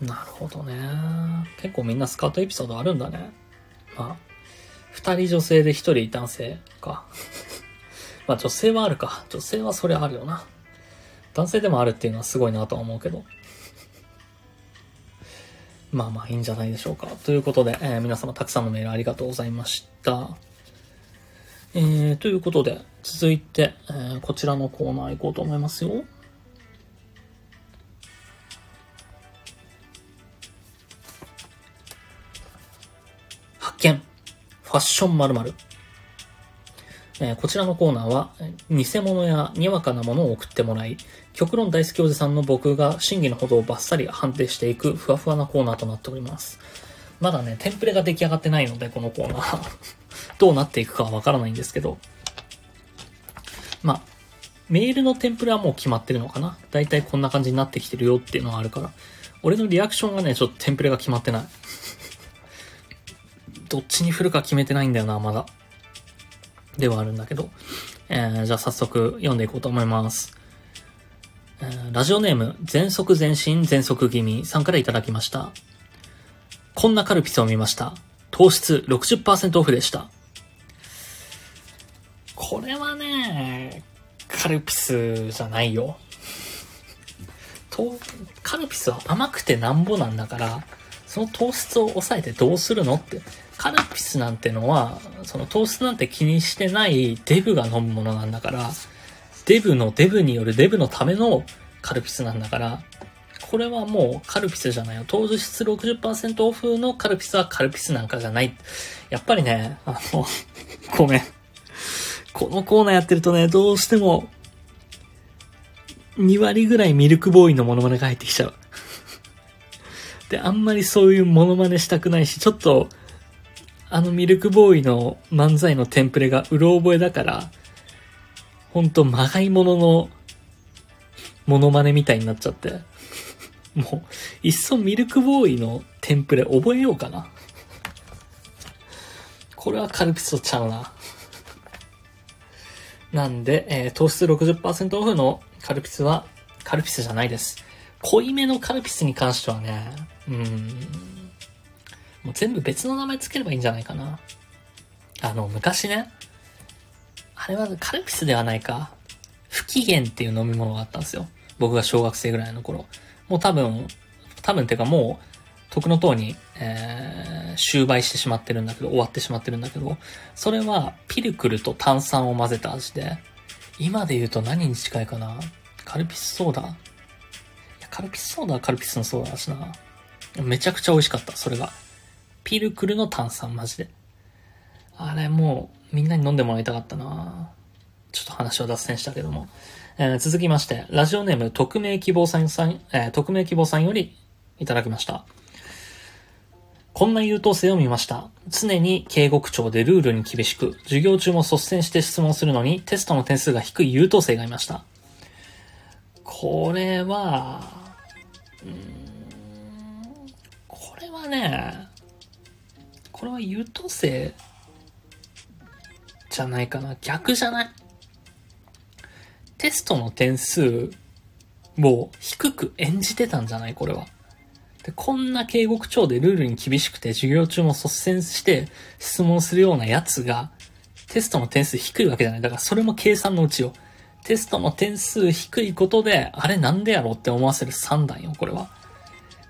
なるほどね。結構みんなスカートエピソードあるんだね。まあ、二人女性で一人男性か。まあ女性はあるか。女性はそれあるよな。男性でもあるっていうのはすごいなとは思うけど。まあまあいいんじゃないでしょうか。ということで、えー、皆様たくさんのメールありがとうございました。えー、ということで、続いて、えー、こちらのコーナー行こうと思いますよ。見ファッション〇〇えー、こちらのコーナーは、偽物やにわかなものを送ってもらい、極論大好きおじさんの僕が真偽のほどをバッサリ判定していくふわふわなコーナーとなっております。まだね、テンプレが出来上がってないので、このコーナー どうなっていくかはわからないんですけど。まあ、メールのテンプレはもう決まってるのかなだいたいこんな感じになってきてるよっていうのがあるから。俺のリアクションがね、ちょっとテンプレが決まってない。どっちに振るか決めてないんだよな、まだ。ではあるんだけど、えー、じゃあ早速読んでいこうと思います。えー、ラジオネーム、全速全身全速気味さんからいただきました。こんなカルピスを見ました。糖質60%オフでした。これはね、カルピスじゃないよ。と、カルピスは甘くてなんぼなんだから、その糖質を抑えてどうするのってカルピスなんてのは、その糖質なんて気にしてないデブが飲むものなんだから、デブのデブによるデブのためのカルピスなんだから、それはもうカルピスじゃないよ。当日60%オフのカルピスはカルピスなんかじゃない。やっぱりね、あの、ごめん。このコーナーやってるとね、どうしても、2割ぐらいミルクボーイのモノマネが入ってきちゃう。で、あんまりそういうモノマネしたくないし、ちょっと、あのミルクボーイの漫才のテンプレがうろ覚えだから、ほんとまがいもののモノマネみたいになっちゃって。もう、いっそミルクボーイのテンプレ覚えようかな。これはカルピスとちゃうな。なんで、えー、糖質60%オフのカルピスは、カルピスじゃないです。濃いめのカルピスに関してはね、うん、もう全部別の名前つければいいんじゃないかな。あの、昔ね、あれはカルピスではないか、不機嫌っていう飲み物があったんですよ。僕が小学生ぐらいの頃。もう多分、多分っていうかもう、徳の塔に、えー、終売してしまってるんだけど、終わってしまってるんだけど、それはピルクルと炭酸を混ぜた味で、今で言うと何に近いかなカルピスソーダ？いや、カルピスソーダはカルピスのソーダだしな。めちゃくちゃ美味しかった、それが。ピルクルの炭酸マジで？あれもう、みんなに飲んでもらいたかったなちょっと話を脱線したけども。えー、続きまして、ラジオネーム、匿名希望さんさん、えー、匿名希望さんよりいただきました。こんな優等生を見ました。常に警告庁でルールに厳しく、授業中も率先して質問するのにテストの点数が低い優等生がいました。これは、うん、これはね、これは優等生じゃないかな。逆じゃない？テストの点数を低く演じてたんじゃない？これは。で、こんな警告庁でルールに厳しくて授業中も率先して質問するようなやつが、テストの点数低いわけじゃない。だからそれも計算のうちよ。テストの点数低いことで、あれなんでやろうって思わせる算段よ、これは。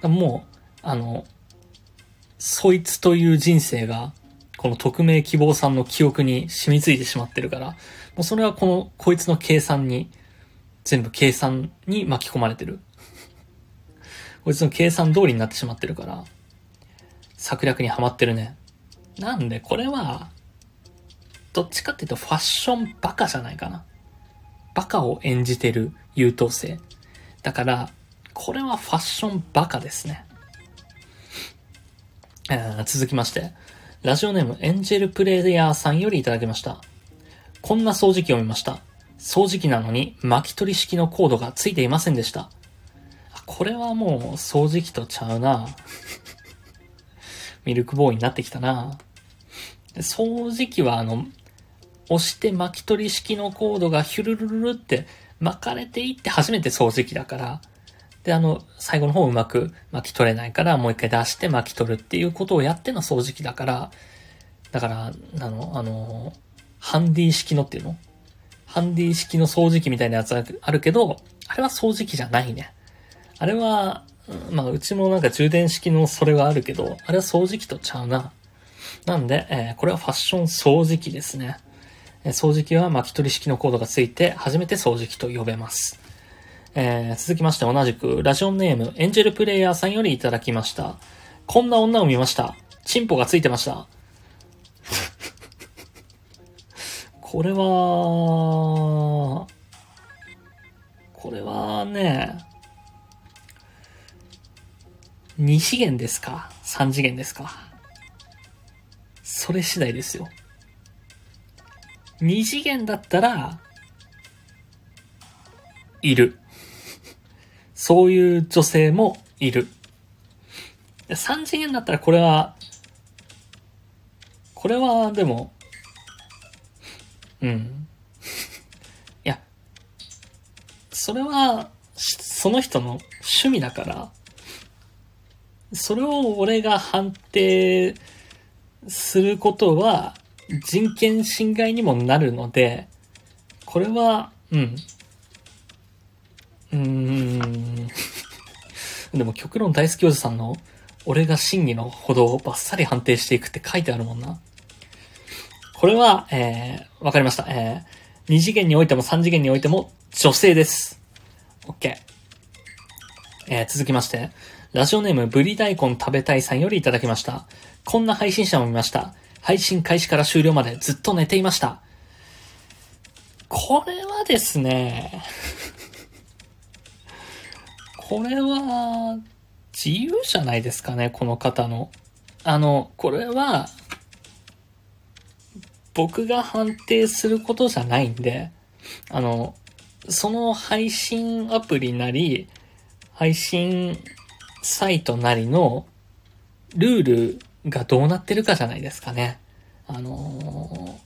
もう、あの、そいつという人生が、この匿名希望さんの記憶に染みついてしまってるから、もうそれはこの、こいつの計算に、全部計算に巻き込まれてる。こいつの計算通りになってしまってるから、策略にはまってるね。なんで、これは、どっちかっていうとファッションバカじゃないかな。バカを演じてる優等生。だから、これはファッションバカですね。え、続きまして、ラジオネームエンジェルプレイヤーさんよりいただきました。こんな掃除機を見ました。掃除機なのに巻き取り式のコードがついていませんでした。これはもう掃除機とちゃうな。ミルクボーイになってきたな。掃除機はあの、押して巻き取り式のコードがヒュルルルルって巻かれていって初めて掃除機だから、で、あの、最後の方うまく巻き取れないから、もう一回出して巻き取るっていうことをやっての掃除機だから、だから、あの、あの、ハンディ式のっていうの？ハンディ式の掃除機みたいなやつあるけど、あれは掃除機じゃないね。あれは、まあ、うちもなんか充電式のそれはあるけど、あれは掃除機とちゃうな。なんで、えー、これはファッション掃除機ですね。掃除機は巻き取り式のコードがついて、初めて掃除機と呼べます。えー、続きまして同じく、ラジオネーム、エンジェルプレイヤーさんよりいただきました。こんな女を見ました。チンポがついてました。これは、これはね、2次元ですか ?3 次元ですか？それ次第ですよ。2次元だったら、いる。そういう女性もいる。3次元だったらこれは、これはでも、うん。いや、それは、その人の趣味だから、それを俺が判定することは人権侵害にもなるので、これは、うん。うーん。でも極論大好きおじさんの俺が真偽のほどをバッサリ判定していくって書いてあるもんな。これは、えー、わかりました。えー、2次元においても3次元においても女性です。OK。えー、続きまして、ラジオネームブリ大根食べたいさんよりいただきました。こんな配信者も見ました。配信開始から終了までずっと寝ていました。これはですね、これは、自由じゃないですかね、この方の。あの、これは、僕が判定することじゃないんで、あの、その配信アプリなり、配信サイトなりのルールがどうなってるかじゃないですかね。あの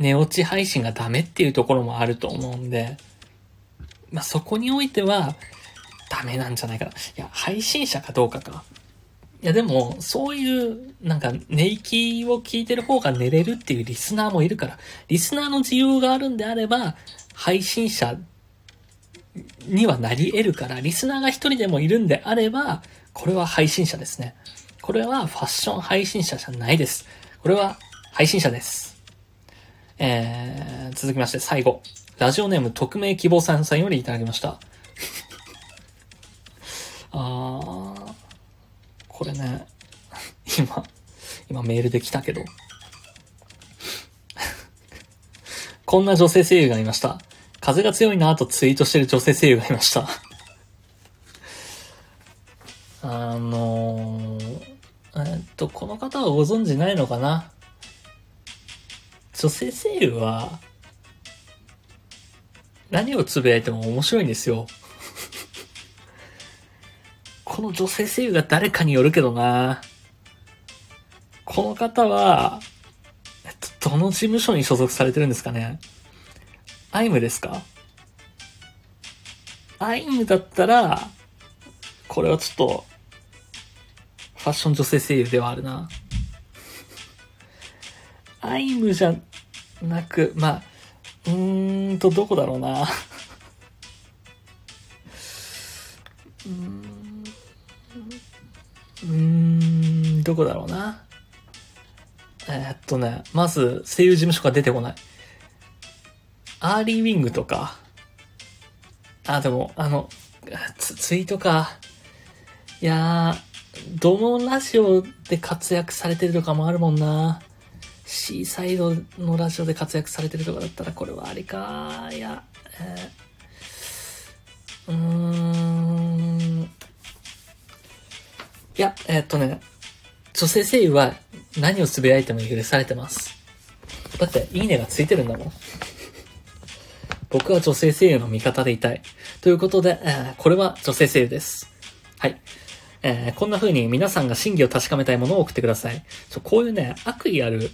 ー、寝落ち配信がダメっていうところもあると思うんで、まあ、そこにおいては、ダメなんじゃないかな。いや、配信者かどうかか。いや、でも、そういう、なんか、寝息を聞いてる方が寝れるっていうリスナーもいるから、リスナーの需要があるんであれば、配信者にはなり得るから、リスナーが一人でもいるんであれば、これは配信者ですね。これはファッション配信者じゃないです。これは配信者です。えー、続きまして最後。ラジオネーム匿名希望さんさんよりいただきました。あー、これね、今、今メールで来たけど。こんな女性声優がいました。風が強いなとツイートしてる女性声優がいました。あのー、えっと、この方はご存知ないのかな？女性声優は、何をつぶやいても面白いんですよ。この女性声優が誰かによるけどな。この方は、えっと、どの事務所に所属されてるんですかねアイムですか？アイムだったら、これはちょっと、ファッション女性声優ではあるな。アイムじゃなく、まあ、うーんと、どこだろうな。うーん、うん、どこだろうな。えー、っとね、まず、声優事務所が出てこない。アーリーウィングとか、あ、でも、あの、ツツイートか。いやー、どのラジオで活躍されてるとかもあるもんな。シーサイドのラジオで活躍されてるとかだったらこれはありか。いや、えー、うーん。いや、えー、っとね、女性声優は何をつぶやいても許されてます。だって、いいねがついてるんだもん。僕は女性声優の味方でいたい。ということで、えー、これは女性声優です。はい。えー、こんな風に皆さんが真偽を確かめたいものを送ってください。ちょこういうね、悪意ある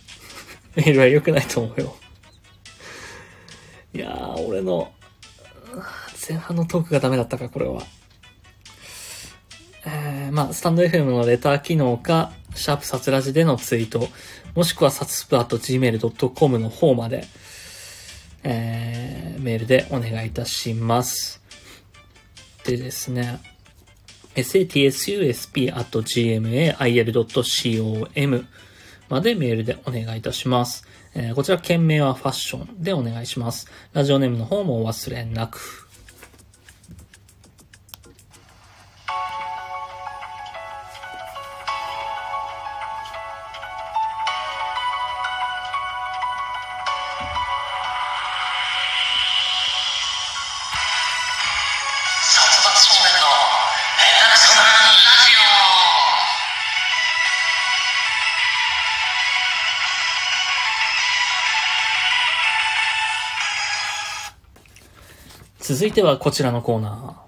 メールは良くないと思うよ。いやー、俺の、前半のトークがダメだったか、これは。えー、まあ、スタンド FM のレター機能か、シャープサツラジでのツイート、もしくはサツスプアット gmail.com の方まで、えー、メールでお願いいたします。でですね、satsusp.gmail.com までメールでお願いいたします。えー、こちら、件名はファッションでお願いします。ラジオネームの方もお忘れなく。続いてはこちらのコーナ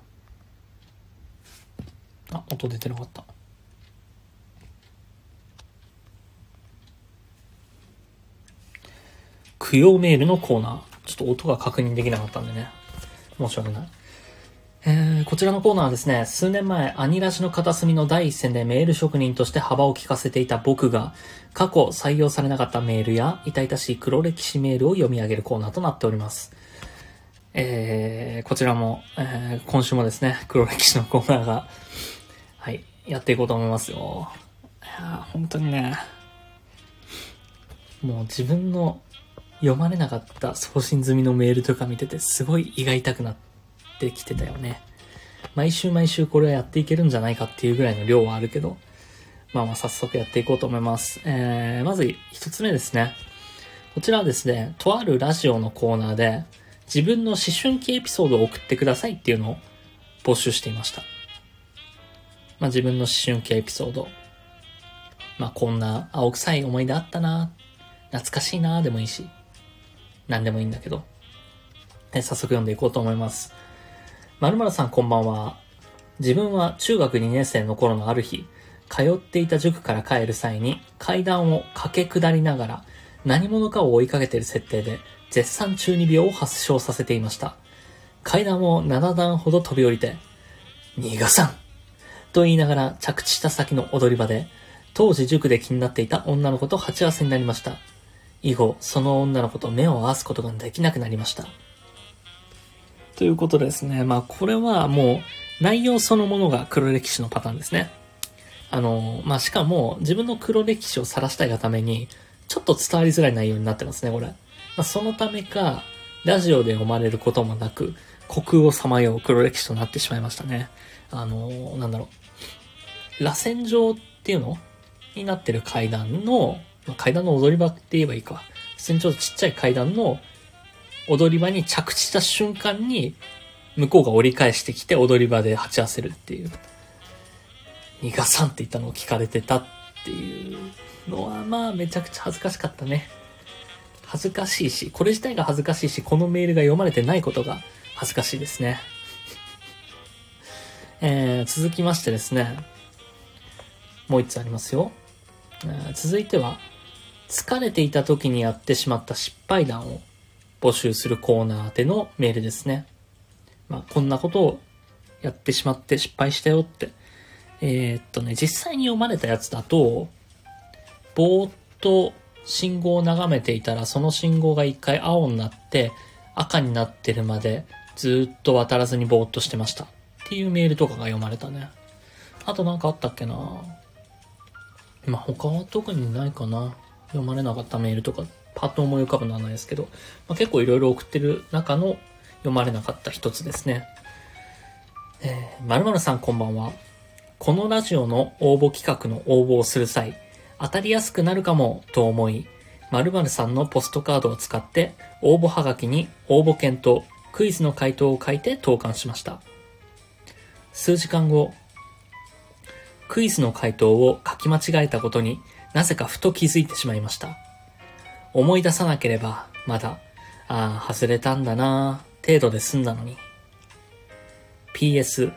ー。あ、音出てなかった。供養メールのコーナー。ちょっと音が確認できなかったんでね。申し訳ない。えー、こちらのコーナーはですね、数年前、アニラジの片隅の第一線でメール職人として幅を利かせていた僕が、過去採用されなかったメールや、痛々しい黒歴史メールを読み上げるコーナーとなっております。えー、こちらも、えー、今週もですね、黒歴史のコーナーが、はい、やっていこうと思いますよ。いや本当にね、もう自分の読まれなかった送信済みのメールとか見てて、すごい胃が痛くなってきてたよね。毎週毎週これはやっていけるんじゃないかっていうぐらいの量はあるけど、まあまあ早速やっていこうと思います。えー、まず一つ目ですね。こちらはですね、とあるラジオのコーナーで、自分の思春期エピソードを送ってくださいっていうのを募集していました。まあ自分の思春期エピソード。まあこんな青臭い思い出あったな、懐かしいなでもいいし、何でもいいんだけど。早速読んでいこうと思います。まるまるさんこんばんは。自分は中学2年生の頃のある日、通っていた塾から帰る際に階段を駆け下りながら何者かを追いかけている設定で、絶賛中二病を発症させていました。階段を7段ほど飛び降りて、逃がさんと言いながら着地した先の踊り場で、当時塾で気になっていた女の子と鉢合わせになりました。以後、その女の子と目を合わすことができなくなりました。ということですね。まあ、これはもう、内容そのものが黒歴史のパターンですね。あの、まあ、しかも、自分の黒歴史を晒したいがために、ちょっと伝わりづらい内容になってますね、これ。まあ、そのためか、ラジオで読まれることもなく、虚空をさまよう黒歴史となってしまいましたね。あのー、なんだろう。螺旋状っていうの？になってる階段の、まあ、階段の踊り場って言えばいいか。普通にちょっとちっちゃい階段の踊り場に着地した瞬間に、向こうが折り返してきて踊り場で鉢合わせるっていう。逃がさんって言ったのを聞かれてたっていうのは、まあ、めちゃくちゃ恥ずかしかったね。恥ずかしいし、これ自体が恥ずかしいし、このメールが読まれてないことが恥ずかしいですね。えー、続きましてですね、もう一つありますよ。えー、続いては、疲れていた時にやってしまった失敗談を募集するコーナーでのメールですね。まあ、こんなことをやってしまって失敗したよって。えー、っとね、実際に読まれたやつだと、ぼーっと信号を眺めていたら、その信号が一回青になって、赤になってるまでずっと渡らずにぼーっとしてました。っていうメールとかが読まれたね。あとなんかあったっけなまあ、他は特にないかな。読まれなかったメールとか、パッと思い浮かぶのはないですけど、まあ、結構いろいろ送ってる中の読まれなかった一つですね。えー、まるまるさんこんばんは。このラジオの応募企画の応募をする際、当たりやすくなるかもと思い、〇〇さんのポストカードを使って応募はがきに応募券とクイズの回答を書いて投函しました。数時間後、クイズの回答を書き間違えたことになぜかふと気づいてしまいました。思い出さなければまだ、ああ、外れたんだな程度で済んだのに。PS、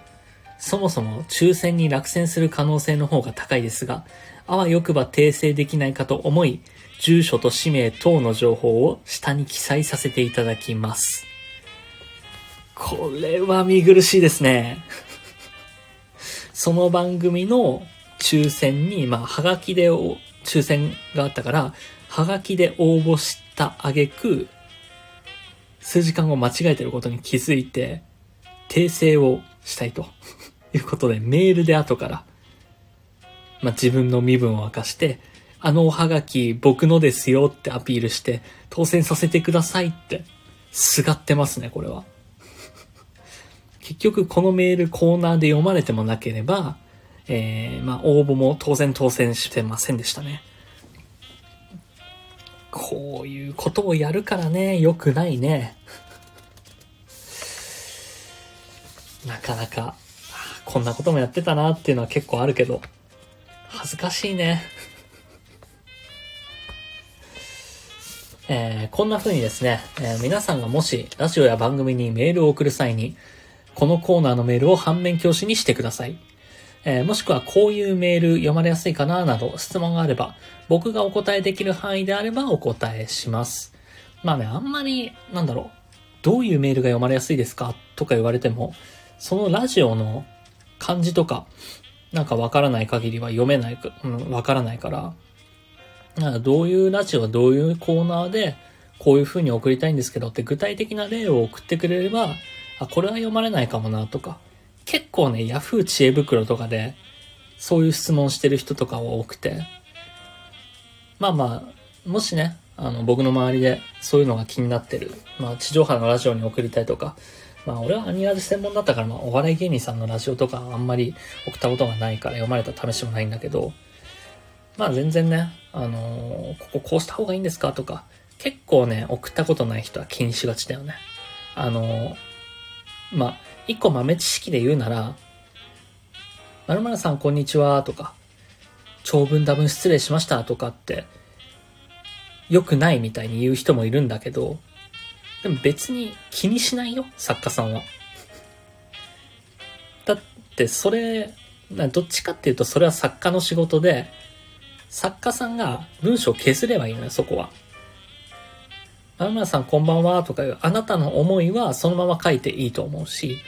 そもそも抽選に落選する可能性の方が高いですが、あわよくば訂正できないかと思い、住所と氏名等の情報を下に記載させていただきます。これは見苦しいですね。その番組の抽選に、まあ、はがきで抽選があったから、はがきで応募した挙句、数時間後間違えてることに気づいて、訂正をしたいと。いうことで、メールで後から、まあ、自分の身分を明かして、あのおはがき僕のですよってアピールして、当選させてくださいって、すがってますね、これは。結局、このメールコーナーで読まれてもなければ、えー、まあ、応募も当然当選してませんでしたね。こういうことをやるからね、良くないね。なかなかこんなこともやってたなっていうのは結構あるけど、恥ずかしいね。えー、こんな風にですね、えー、皆さんがもしラジオや番組にメールを送る際に、このコーナーのメールを反面教師にしてください。えー、もしくはこういうメール読まれやすいかななど質問があれば、僕がお答えできる範囲であればお答えします。まあね、あんまり、なんだろう、どういうメールが読まれやすいですかとか言われても、そのラジオの漢字とか、なんかわからない限りは読めないか、うん、わからないから、なんかどういうラジオは、どういうコーナーで、こういう風に送りたいんですけどって具体的な例を送ってくれれば、あ、これは読まれないかもなとか、結構ね、ヤフー知恵袋とかで、そういう質問してる人とかは多くて、まあまあ、もしね、あの、僕の周りでそういうのが気になってる、まあ、地上波のラジオに送りたいとか、まあ俺はアニラジ専門だったから、まあお笑い芸人さんのラジオとかあんまり送ったことがないから読まれた試しもないんだけど、まあ全然ね、あのー、こここうした方がいいんですかとか、結構ね、送ったことない人は気にしがちだよね。あのー、まあ、一個豆知識で言うなら、〇〇さんこんにちはとか、長文多文失礼しましたとかって、良くないみたいに言う人もいるんだけど、でも別に気にしないよ、作家さんは。だってそれ、どっちかっていうとそれは作家の仕事で、作家さんが文章を削ればいいのよ、そこは。まるさんこんばんはとかいう、あなたの思いはそのまま書いていいと思うし、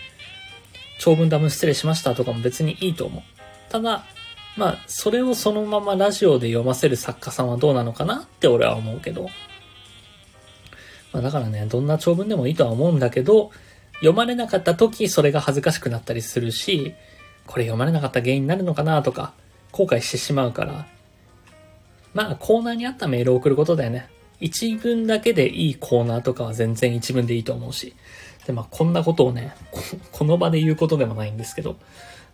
長文ダム失礼しましたとかも別にいいと思う。ただ、まあ、それをそのままラジオで読ませる作家さんはどうなのかなって俺は思うけど。まあだからね、どんな長文でもいいとは思うんだけど、読まれなかった時それが恥ずかしくなったりするし、これ読まれなかった原因になるのかなとか、後悔してしまうから、まあコーナーにあったメールを送ることだよね。一文だけでいいコーナーとかは全然一文でいいと思うし。で、まあ、こんなことをね、この場で言うことでもないんですけど。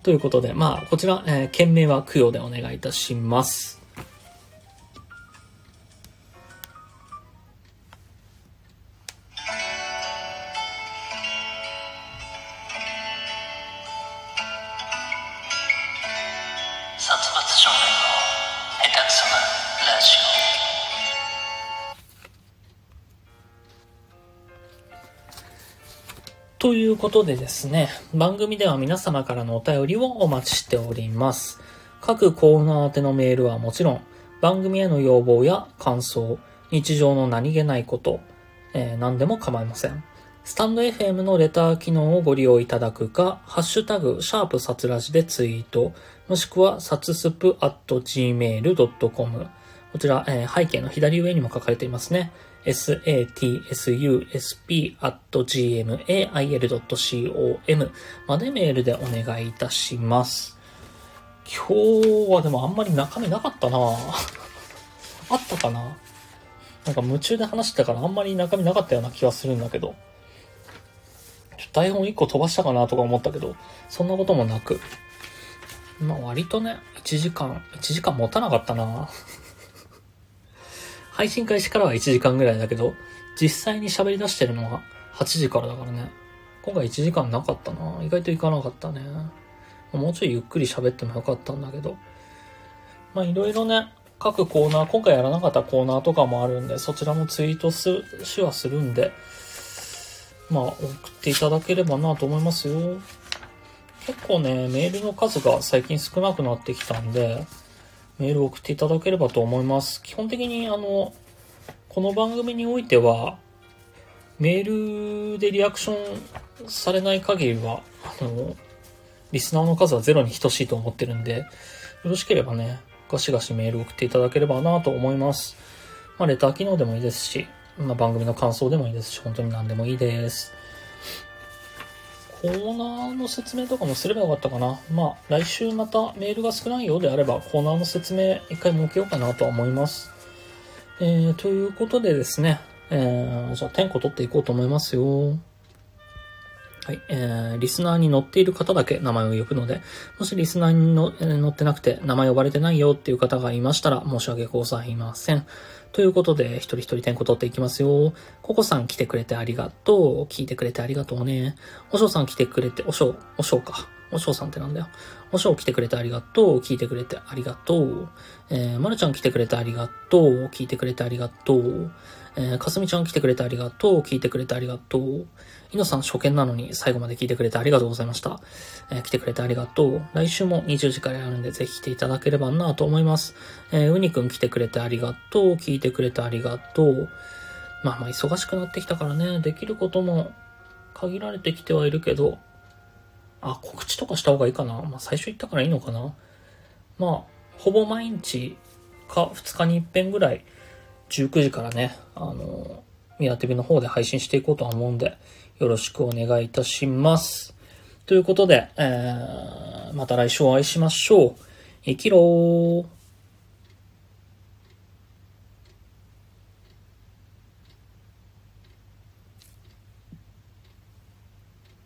ということで、まあ、こちら、えー、件名は供養でお願いいたします。ということでですね、番組では皆様からのお便りをお待ちしております。各コーナー宛てのメールはもちろん、番組への要望や感想、日常の何気ないこと、えー、何でも構いません。スタンド FM のレター機能をご利用いただくか、ハッシュタグ、シャープサツラジでツイート、もしくは、サツスプ at gmail.com。こちら、えー、背景の左上にも書かれていますね。satsusp.gmail.com までメールでお願いいたします。今日はでもあんまり中身なかったな あったかな？なんか夢中で話してたからあんまり中身なかったような気はするんだけど。台本1個飛ばしたかなとか思ったけど、そんなこともなく。まあ割とね、1時間、1時間持たなかったな配信開始からは1時間ぐらいだけど、実際に喋り出してるのは8時からだからね。今回1時間なかったな意外といかなかったね。もうちょいゆっくり喋ってもよかったんだけど。まあいろいろね、各コーナー、今回やらなかったコーナーとかもあるんで、そちらもツイートするしはするんで、まあ送っていただければなと思いますよ。結構ね、メールの数が最近少なくなってきたんで、メールを送っていただければと思います。基本的にあの、この番組においては、メールでリアクションされない限りは、あの、リスナーの数はゼロに等しいと思ってるんで、よろしければね、ガシガシメール送っていただければなと思います。まあ、レター機能でもいいですし、まあ、番組の感想でもいいですし、本当に何でもいいです。コーナーの説明とかもすればよかったかな。まあ、来週またメールが少ないようであれば、コーナーの説明一回設けようかなとは思います。えー、ということでですね、えー、じゃあ、点呼取っていこうと思いますよ。はい、えー、リスナーに載っている方だけ名前を呼ぶので、もしリスナーにの、えー、載ってなくて名前呼ばれてないよっていう方がいましたら申し訳ございません。ということで、一人一人点呼取っていきますよ。ココさん来てくれてありがとう。聞いてくれてありがとうね。おしょうさん来てくれて、おしょう、おしょうか。おしょうさんってなんだよ。おしょう来てくれてありがとう。聞いてくれてありがとう。えー、まるちゃん来てくれてありがとう。聞いてくれてありがとう。えー、かすみちゃん来てくれてありがとう。聞いてくれてありがとう。いのさん初見なのに最後まで聞いてくれてありがとうございました。えー、来てくれてありがとう。来週も20時からやるんでぜひ来ていただければなと思います。えー、うにくん来てくれてありがとう。聞いてくれてありがとう。まあまあ忙しくなってきたからね、できることも限られてきてはいるけど、あ、告知とかした方がいいかな。まあ最初言ったからいいのかな。まあ、ほぼ毎日か2日に一遍ぐらい19時からね、あの、ミラティブの方で配信していこうとは思うんで、よろしくお願いいたします。ということで、えー、また来週お会いしましょう。生きろー。